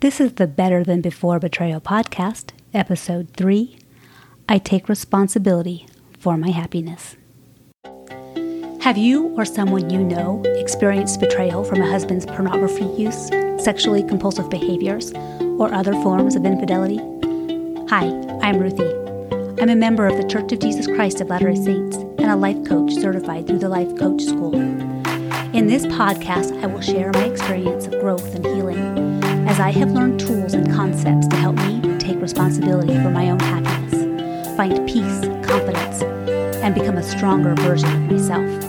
This is the Better Than Before Betrayal podcast, episode 3 I Take Responsibility for My Happiness. Have you or someone you know experienced betrayal from a husband's pornography use, sexually compulsive behaviors, or other forms of infidelity? Hi, I'm Ruthie. I'm a member of the Church of Jesus Christ of Latter day Saints and a life coach certified through the Life Coach School. In this podcast, I will share my experience of growth and healing as I have learned tools and concepts to help me take responsibility for my own happiness, find peace, confidence, and become a stronger version of myself.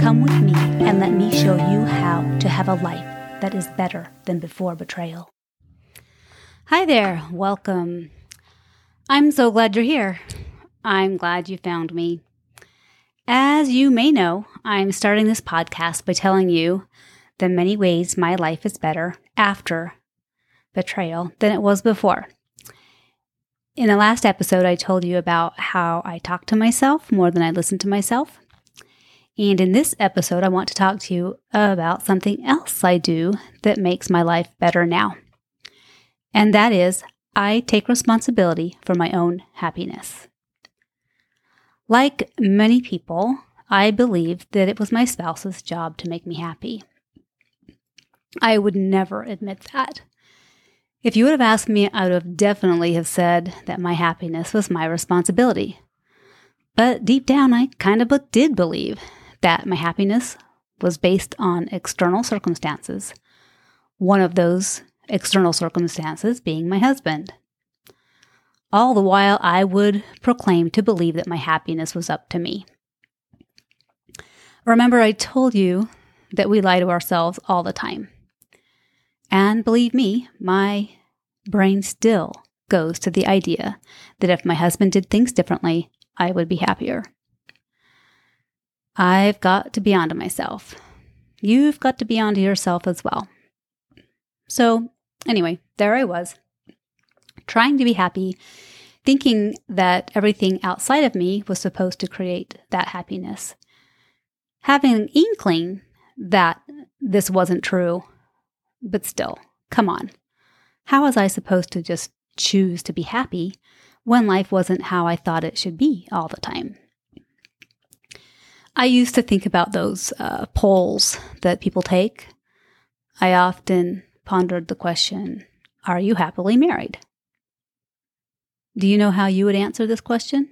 Come with me and let me show you how to have a life that is better than before betrayal. Hi there, welcome. I'm so glad you're here. I'm glad you found me. As you may know, I'm starting this podcast by telling you the many ways my life is better after betrayal than it was before. In the last episode, I told you about how I talk to myself more than I listen to myself. And in this episode, I want to talk to you about something else I do that makes my life better now. And that is, I take responsibility for my own happiness. Like many people, I believed that it was my spouse's job to make me happy. I would never admit that. If you would have asked me, I would have definitely have said that my happiness was my responsibility. But deep down, I kind of did believe that my happiness was based on external circumstances. One of those external circumstances being my husband. All the while, I would proclaim to believe that my happiness was up to me. Remember, I told you that we lie to ourselves all the time. And believe me, my brain still goes to the idea that if my husband did things differently, I would be happier. I've got to be onto myself. You've got to be onto yourself as well. So, anyway, there I was, trying to be happy, thinking that everything outside of me was supposed to create that happiness. Having an inkling that this wasn't true, but still, come on. How was I supposed to just choose to be happy when life wasn't how I thought it should be all the time? I used to think about those uh, polls that people take. I often pondered the question Are you happily married? Do you know how you would answer this question?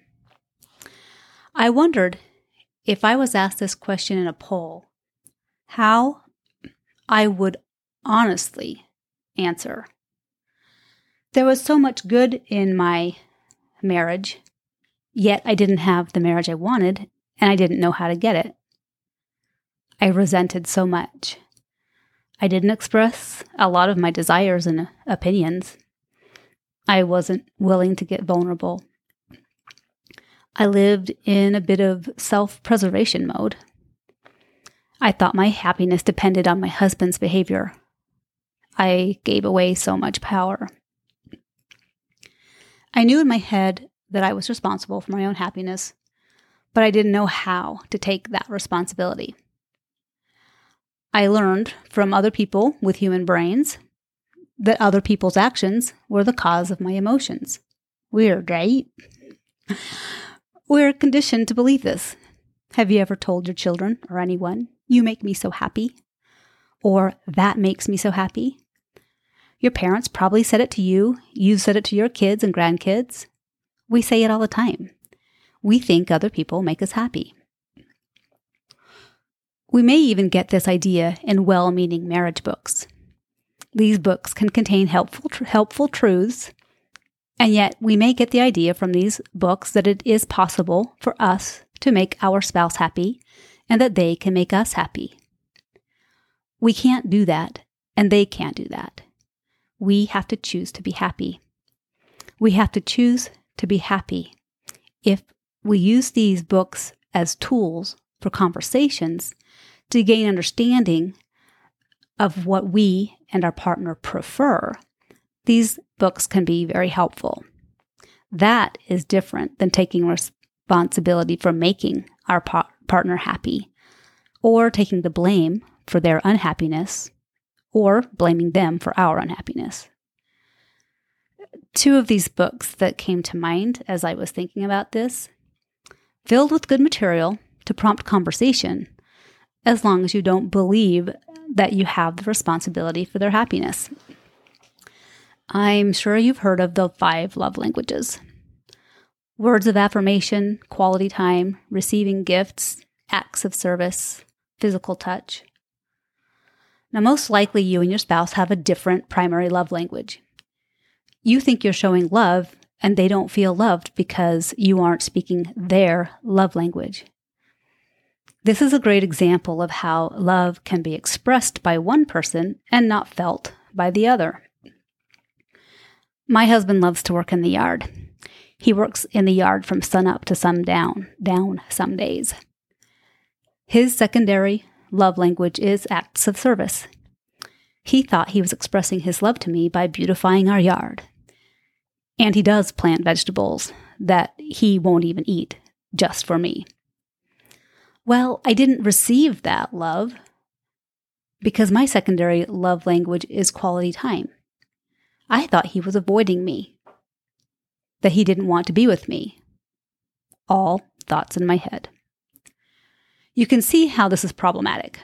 I wondered if I was asked this question in a poll, how I would honestly answer. There was so much good in my marriage, yet I didn't have the marriage I wanted, and I didn't know how to get it. I resented so much. I didn't express a lot of my desires and opinions. I wasn't willing to get vulnerable. I lived in a bit of self preservation mode. I thought my happiness depended on my husband's behavior. I gave away so much power. I knew in my head that I was responsible for my own happiness, but I didn't know how to take that responsibility. I learned from other people with human brains that other people's actions were the cause of my emotions. Weird, right? We're conditioned to believe this. Have you ever told your children or anyone, you make me so happy? Or that makes me so happy? Your parents probably said it to you. You've said it to your kids and grandkids. We say it all the time. We think other people make us happy. We may even get this idea in well meaning marriage books. These books can contain helpful, tr- helpful truths, and yet we may get the idea from these books that it is possible for us to make our spouse happy and that they can make us happy. We can't do that, and they can't do that. We have to choose to be happy. We have to choose to be happy. If we use these books as tools for conversations to gain understanding of what we and our partner prefer, these books can be very helpful. That is different than taking responsibility for making our pa- partner happy or taking the blame for their unhappiness or blaming them for our unhappiness. two of these books that came to mind as I was thinking about this, filled with good material to prompt conversation, as long as you don't believe that you have the responsibility for their happiness. I'm sure you've heard of the five love languages words of affirmation, quality time, receiving gifts, acts of service, physical touch. Now, most likely you and your spouse have a different primary love language. You think you're showing love, and they don't feel loved because you aren't speaking their love language. This is a great example of how love can be expressed by one person and not felt by the other. My husband loves to work in the yard. He works in the yard from sunup to sundown, down some days. His secondary love language is acts of service. He thought he was expressing his love to me by beautifying our yard. And he does plant vegetables that he won't even eat just for me. Well, I didn't receive that love because my secondary love language is quality time. I thought he was avoiding me, that he didn't want to be with me. All thoughts in my head. You can see how this is problematic.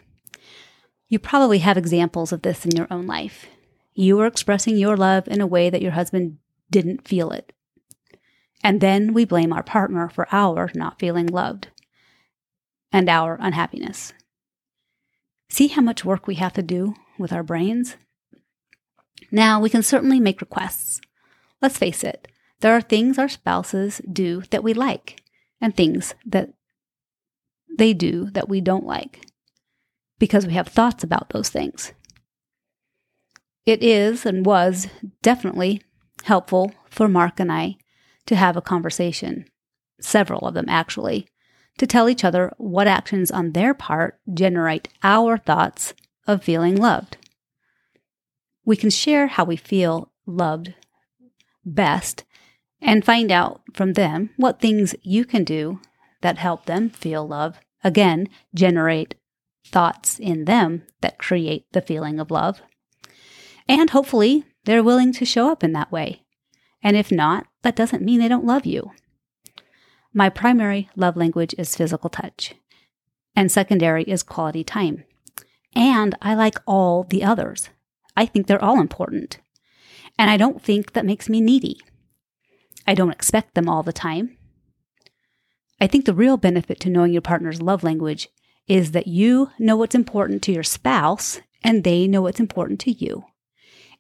You probably have examples of this in your own life. You were expressing your love in a way that your husband didn't feel it. And then we blame our partner for our not feeling loved and our unhappiness. See how much work we have to do with our brains? Now, we can certainly make requests. Let's face it, there are things our spouses do that we like, and things that they do that we don't like because we have thoughts about those things. It is and was definitely helpful for Mark and I to have a conversation, several of them actually, to tell each other what actions on their part generate our thoughts of feeling loved. We can share how we feel loved best and find out from them what things you can do that help them feel love, again, generate thoughts in them that create the feeling of love. And hopefully, they're willing to show up in that way. And if not, that doesn't mean they don't love you. My primary love language is physical touch, and secondary is quality time. And I like all the others. I think they're all important. And I don't think that makes me needy. I don't expect them all the time. I think the real benefit to knowing your partner's love language is that you know what's important to your spouse and they know what's important to you.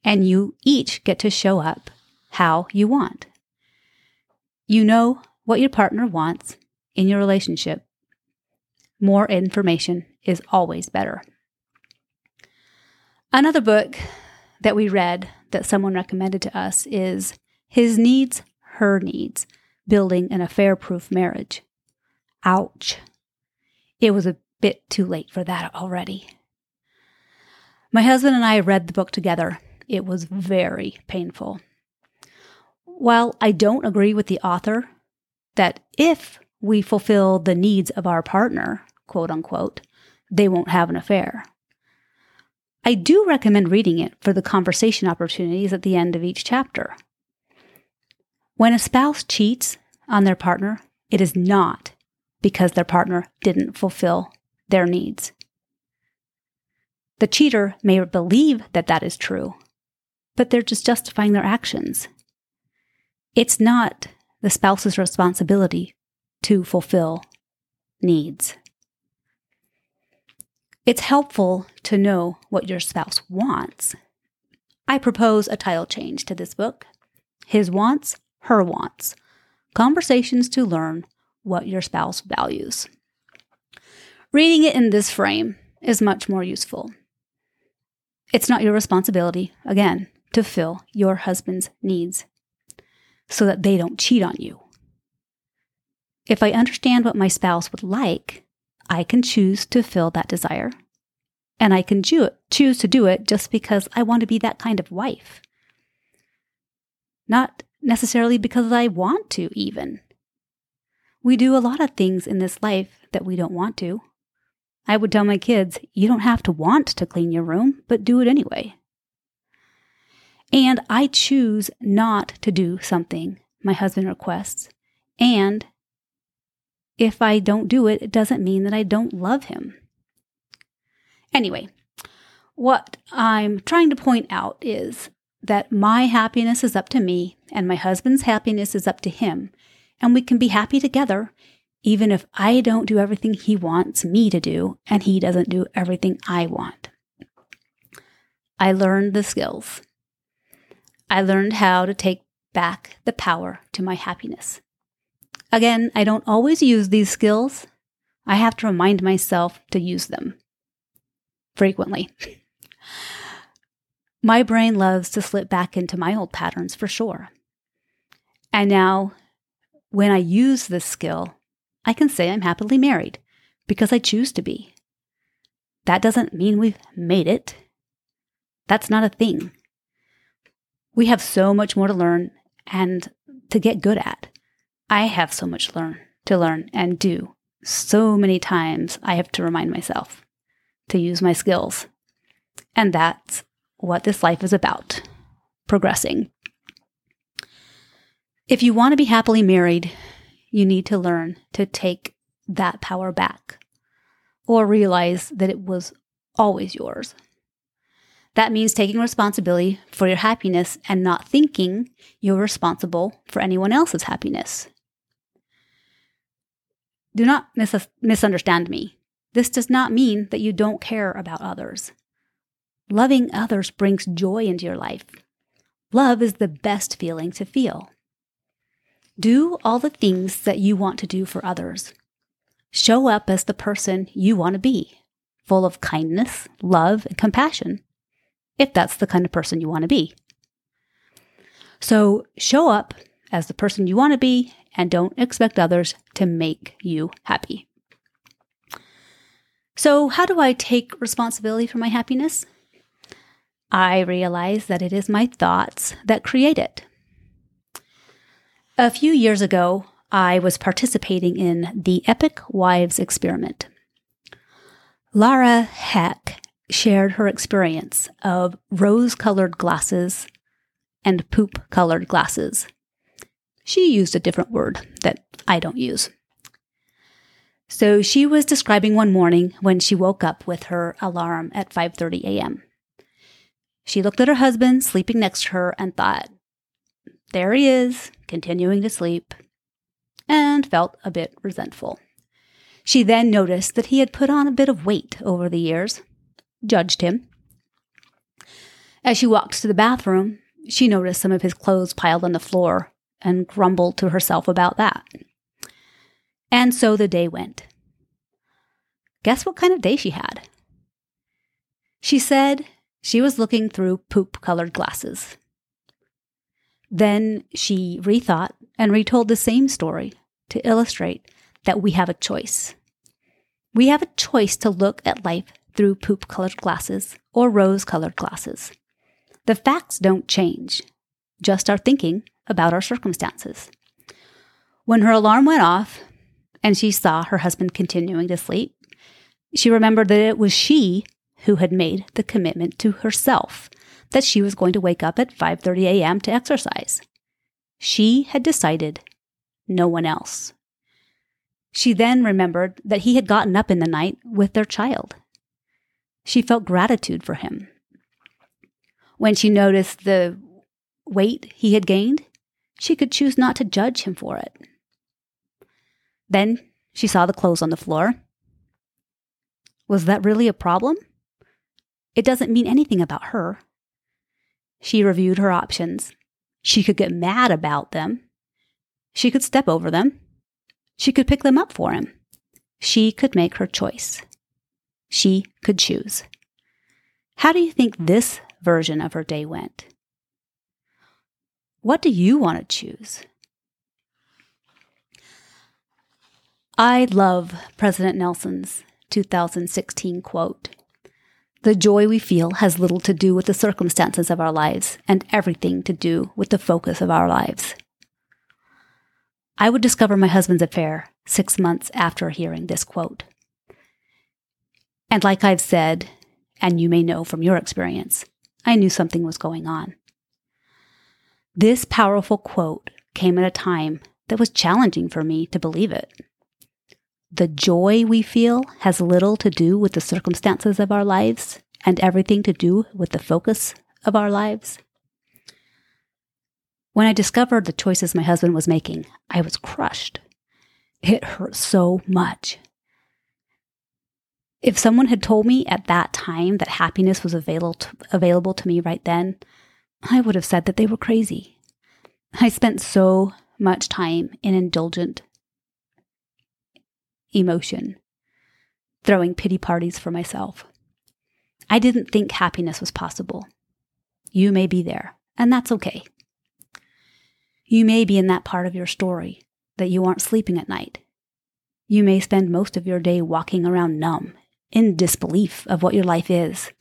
And you each get to show up how you want. You know what your partner wants in your relationship. More information is always better. Another book that we read that someone recommended to us is His Needs, Her Needs Building an Affair Proof Marriage. Ouch. It was a bit too late for that already. My husband and I read the book together. It was very painful. While I don't agree with the author that if we fulfill the needs of our partner, quote unquote, they won't have an affair. I do recommend reading it for the conversation opportunities at the end of each chapter. When a spouse cheats on their partner, it is not because their partner didn't fulfill their needs. The cheater may believe that that is true, but they're just justifying their actions. It's not the spouse's responsibility to fulfill needs. It's helpful to know what your spouse wants. I propose a title change to this book His Wants, Her Wants Conversations to Learn what your spouse values. Reading it in this frame is much more useful. It's not your responsibility, again, to fill your husband's needs so that they don't cheat on you. If I understand what my spouse would like, I can choose to fill that desire. And I can cho- choose to do it just because I want to be that kind of wife. Not necessarily because I want to, even. We do a lot of things in this life that we don't want to. I would tell my kids, you don't have to want to clean your room, but do it anyway. And I choose not to do something my husband requests. And if I don't do it, it doesn't mean that I don't love him. Anyway, what I'm trying to point out is that my happiness is up to me and my husband's happiness is up to him. And we can be happy together, even if I don't do everything he wants me to do and he doesn't do everything I want. I learned the skills. I learned how to take back the power to my happiness. Again, I don't always use these skills. I have to remind myself to use them frequently. my brain loves to slip back into my old patterns for sure. And now, when I use this skill, I can say I'm happily married because I choose to be. That doesn't mean we've made it. That's not a thing. We have so much more to learn and to get good at. I have so much learn to learn and do. So many times I have to remind myself to use my skills. And that's what this life is about progressing. If you want to be happily married, you need to learn to take that power back or realize that it was always yours. That means taking responsibility for your happiness and not thinking you're responsible for anyone else's happiness. Do not mis- misunderstand me. This does not mean that you don't care about others. Loving others brings joy into your life. Love is the best feeling to feel. Do all the things that you want to do for others. Show up as the person you want to be, full of kindness, love, and compassion if that's the kind of person you want to be. So show up as the person you want to be and don't expect others to make you happy. So, how do I take responsibility for my happiness? I realize that it is my thoughts that create it. A few years ago, I was participating in the Epic Wives experiment. Laura Heck shared her experience of rose colored glasses and poop colored glasses. She used a different word that I don't use. So she was describing one morning when she woke up with her alarm at 5:30 a.m. She looked at her husband sleeping next to her and thought, "There he is, continuing to sleep," and felt a bit resentful. She then noticed that he had put on a bit of weight over the years judged him. As she walked to the bathroom, she noticed some of his clothes piled on the floor and grumbled to herself about that. And so the day went. Guess what kind of day she had? She said she was looking through poop colored glasses. Then she rethought and retold the same story to illustrate that we have a choice. We have a choice to look at life through poop colored glasses or rose colored glasses. The facts don't change, just our thinking about our circumstances. When her alarm went off and she saw her husband continuing to sleep, she remembered that it was she who had made the commitment to herself that she was going to wake up at 5:30 a.m. to exercise. She had decided, no one else. She then remembered that he had gotten up in the night with their child she felt gratitude for him. When she noticed the weight he had gained, she could choose not to judge him for it. Then she saw the clothes on the floor. Was that really a problem? It doesn't mean anything about her. She reviewed her options. She could get mad about them. She could step over them. She could pick them up for him. She could make her choice she could choose. How do you think this version of her day went? What do you want to choose? I love President Nelson's 2016 quote The joy we feel has little to do with the circumstances of our lives and everything to do with the focus of our lives. I would discover my husband's affair six months after hearing this quote. And like I've said, and you may know from your experience, I knew something was going on. This powerful quote came at a time that was challenging for me to believe it. The joy we feel has little to do with the circumstances of our lives and everything to do with the focus of our lives. When I discovered the choices my husband was making, I was crushed. It hurt so much. If someone had told me at that time that happiness was available to, available to me right then, I would have said that they were crazy. I spent so much time in indulgent emotion, throwing pity parties for myself. I didn't think happiness was possible. You may be there, and that's okay. You may be in that part of your story that you aren't sleeping at night. You may spend most of your day walking around numb, in disbelief of what your life is,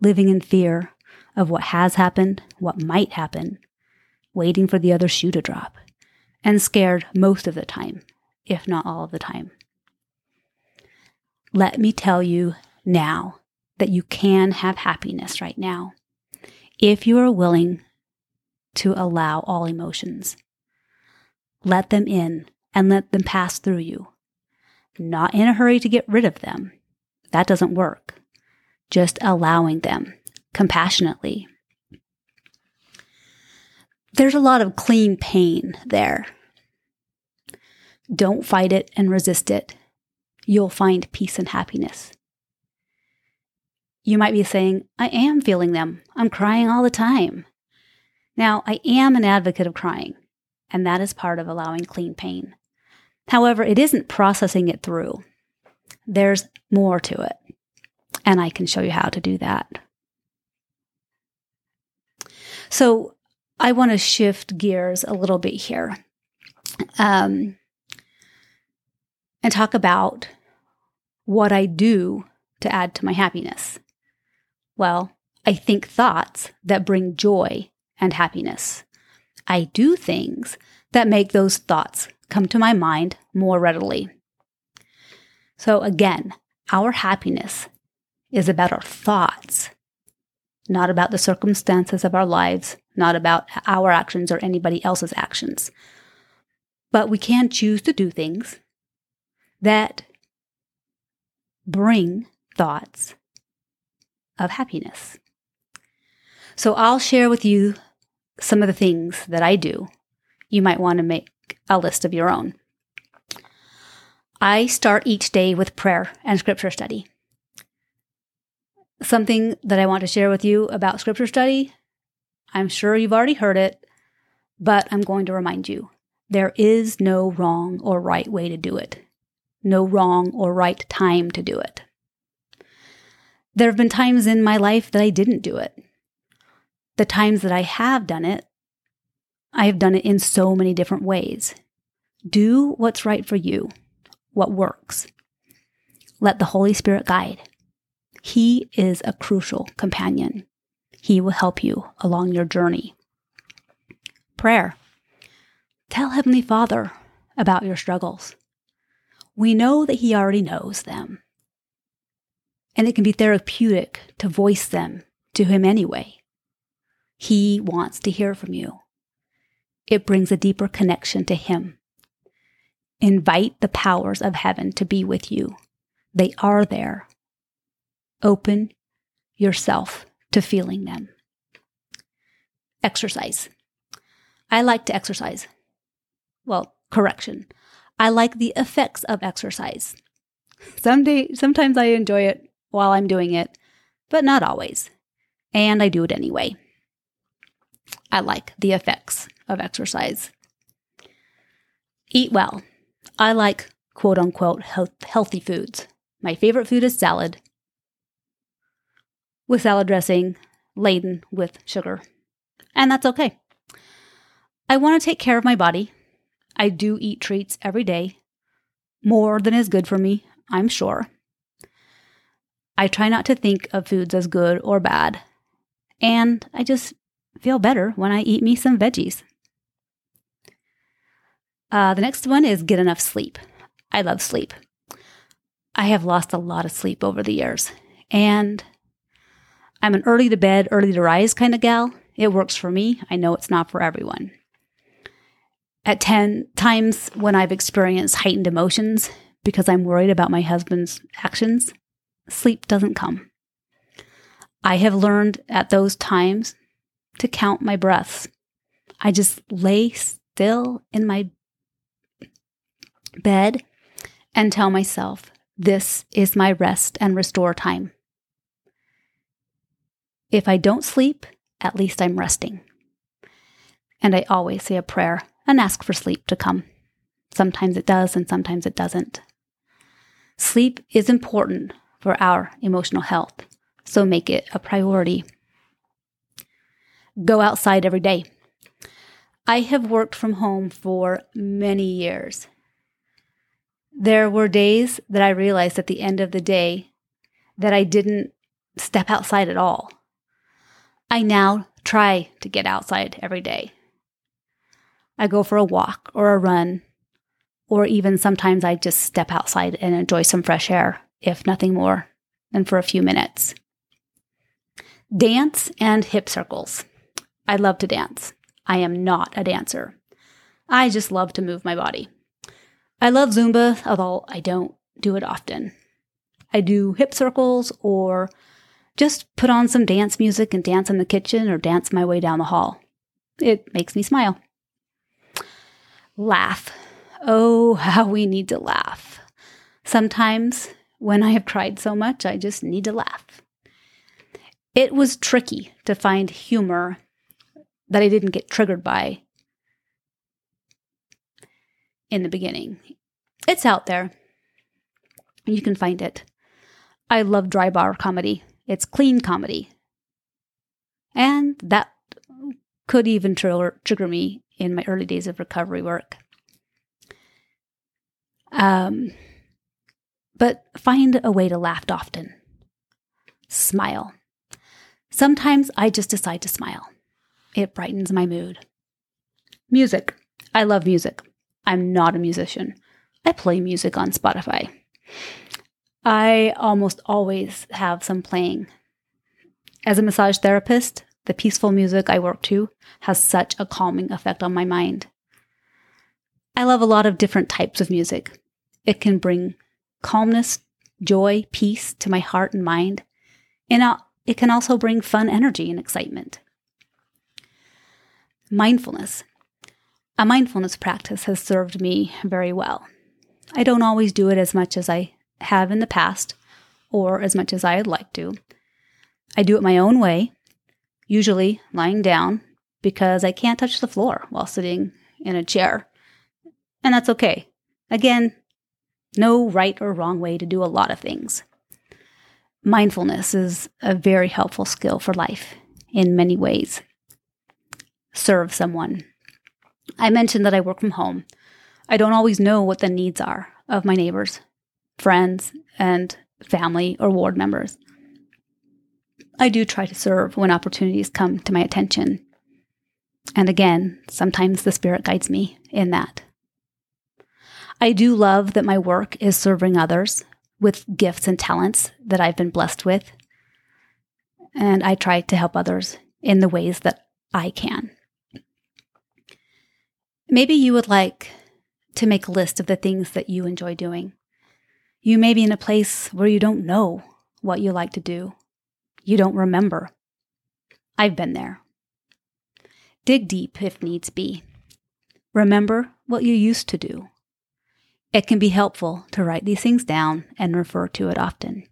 living in fear of what has happened, what might happen, waiting for the other shoe to drop, and scared most of the time, if not all of the time. Let me tell you now that you can have happiness right now if you are willing to allow all emotions. Let them in and let them pass through you. Not in a hurry to get rid of them. That doesn't work. Just allowing them compassionately. There's a lot of clean pain there. Don't fight it and resist it. You'll find peace and happiness. You might be saying, I am feeling them. I'm crying all the time. Now, I am an advocate of crying, and that is part of allowing clean pain. However, it isn't processing it through. There's more to it, and I can show you how to do that. So, I want to shift gears a little bit here um, and talk about what I do to add to my happiness. Well, I think thoughts that bring joy and happiness. I do things that make those thoughts come to my mind more readily. So again, our happiness is about our thoughts, not about the circumstances of our lives, not about our actions or anybody else's actions. But we can choose to do things that bring thoughts of happiness. So I'll share with you some of the things that I do. You might want to make a list of your own. I start each day with prayer and scripture study. Something that I want to share with you about scripture study, I'm sure you've already heard it, but I'm going to remind you there is no wrong or right way to do it, no wrong or right time to do it. There have been times in my life that I didn't do it. The times that I have done it, I have done it in so many different ways. Do what's right for you, what works. Let the Holy Spirit guide. He is a crucial companion. He will help you along your journey. Prayer. Tell Heavenly Father about your struggles. We know that He already knows them and it can be therapeutic to voice them to Him anyway. He wants to hear from you. It brings a deeper connection to Him. Invite the powers of heaven to be with you. They are there. Open yourself to feeling them. Exercise. I like to exercise. Well, correction. I like the effects of exercise. Someday, sometimes I enjoy it while I'm doing it, but not always. And I do it anyway. I like the effects of exercise. Eat well. I like quote unquote health- healthy foods. My favorite food is salad with salad dressing laden with sugar. And that's okay. I want to take care of my body. I do eat treats every day, more than is good for me, I'm sure. I try not to think of foods as good or bad. And I just feel better when I eat me some veggies. Uh, the next one is get enough sleep. I love sleep. I have lost a lot of sleep over the years, and I'm an early to bed, early to rise kind of gal. It works for me. I know it's not for everyone. At 10 times when I've experienced heightened emotions because I'm worried about my husband's actions, sleep doesn't come. I have learned at those times to count my breaths. I just lay still in my bed and tell myself, this is my rest and restore time. If I don't sleep, at least I'm resting. And I always say a prayer and ask for sleep to come. Sometimes it does, and sometimes it doesn't. Sleep is important for our emotional health so make it a priority. Go outside every day. I have worked from home for many years. There were days that I realized at the end of the day that I didn't step outside at all. I now try to get outside every day. I go for a walk or a run, or even sometimes I just step outside and enjoy some fresh air, if nothing more than for a few minutes. Dance and hip circles. I love to dance. I am not a dancer. I just love to move my body. I love Zumba, although I don't do it often. I do hip circles or just put on some dance music and dance in the kitchen or dance my way down the hall. It makes me smile. Laugh. Oh, how we need to laugh. Sometimes when I have cried so much, I just need to laugh. It was tricky to find humor that I didn't get triggered by in the beginning. It's out there. You can find it. I love dry bar comedy. It's clean comedy. And that could even trigger, trigger me in my early days of recovery work. Um, but find a way to laugh often. Smile. Sometimes I just decide to smile. It brightens my mood. Music. I love music. I'm not a musician. I play music on Spotify. I almost always have some playing. As a massage therapist, the peaceful music I work to has such a calming effect on my mind. I love a lot of different types of music. It can bring calmness, joy, peace to my heart and mind, and it can also bring fun energy and excitement. Mindfulness. A mindfulness practice has served me very well. I don't always do it as much as I have in the past or as much as I'd like to. I do it my own way, usually lying down because I can't touch the floor while sitting in a chair. And that's okay. Again, no right or wrong way to do a lot of things. Mindfulness is a very helpful skill for life in many ways. Serve someone. I mentioned that I work from home. I don't always know what the needs are of my neighbors, friends, and family or ward members. I do try to serve when opportunities come to my attention. And again, sometimes the Spirit guides me in that. I do love that my work is serving others with gifts and talents that I've been blessed with. And I try to help others in the ways that I can. Maybe you would like to make a list of the things that you enjoy doing. You may be in a place where you don't know what you like to do. You don't remember. I've been there. Dig deep if needs be. Remember what you used to do. It can be helpful to write these things down and refer to it often.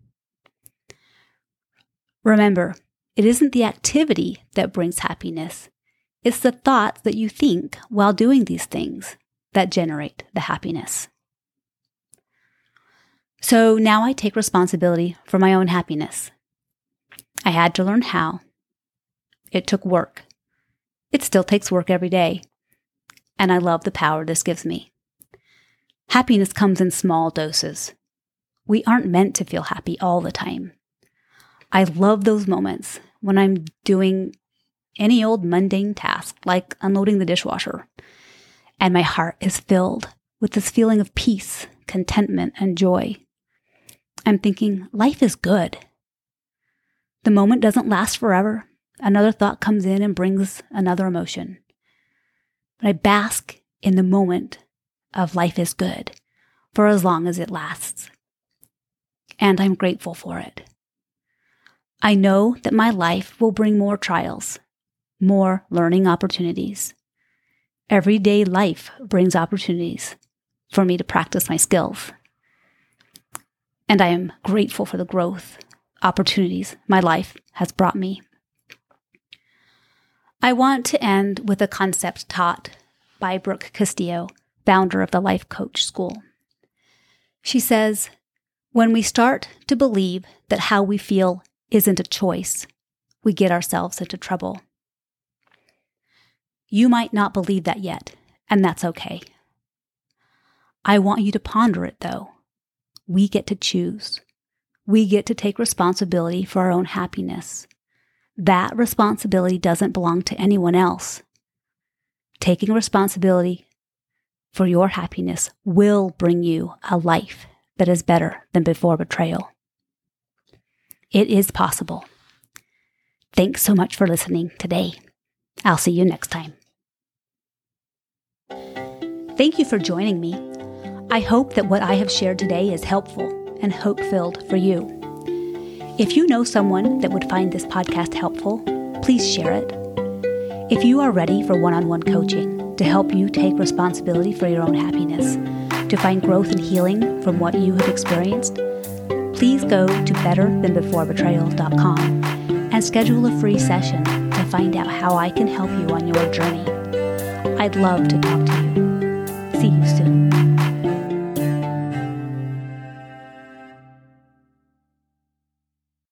Remember, it isn't the activity that brings happiness, it's the thoughts that you think while doing these things that generate the happiness. So now I take responsibility for my own happiness. I had to learn how. It took work. It still takes work every day. And I love the power this gives me. Happiness comes in small doses. We aren't meant to feel happy all the time. I love those moments when I'm doing any old mundane task like unloading the dishwasher, and my heart is filled with this feeling of peace, contentment, and joy. I'm thinking, life is good. The moment doesn't last forever, another thought comes in and brings another emotion. But I bask in the moment of life is good for as long as it lasts. And I'm grateful for it. I know that my life will bring more trials, more learning opportunities. Everyday life brings opportunities for me to practice my skills. And I am grateful for the growth opportunities my life has brought me. I want to end with a concept taught by Brooke Castillo, founder of the Life Coach School. She says, When we start to believe that how we feel isn't a choice, we get ourselves into trouble. You might not believe that yet, and that's okay. I want you to ponder it, though. We get to choose. We get to take responsibility for our own happiness. That responsibility doesn't belong to anyone else. Taking responsibility for your happiness will bring you a life that is better than before betrayal. It is possible. Thanks so much for listening today. I'll see you next time. Thank you for joining me. I hope that what I have shared today is helpful and hope filled for you. If you know someone that would find this podcast helpful, please share it. If you are ready for one on one coaching to help you take responsibility for your own happiness, to find growth and healing from what you have experienced, please go to betterthanbeforebetrayal.com and schedule a free session to find out how I can help you on your journey. I'd love to talk to you. See you soon.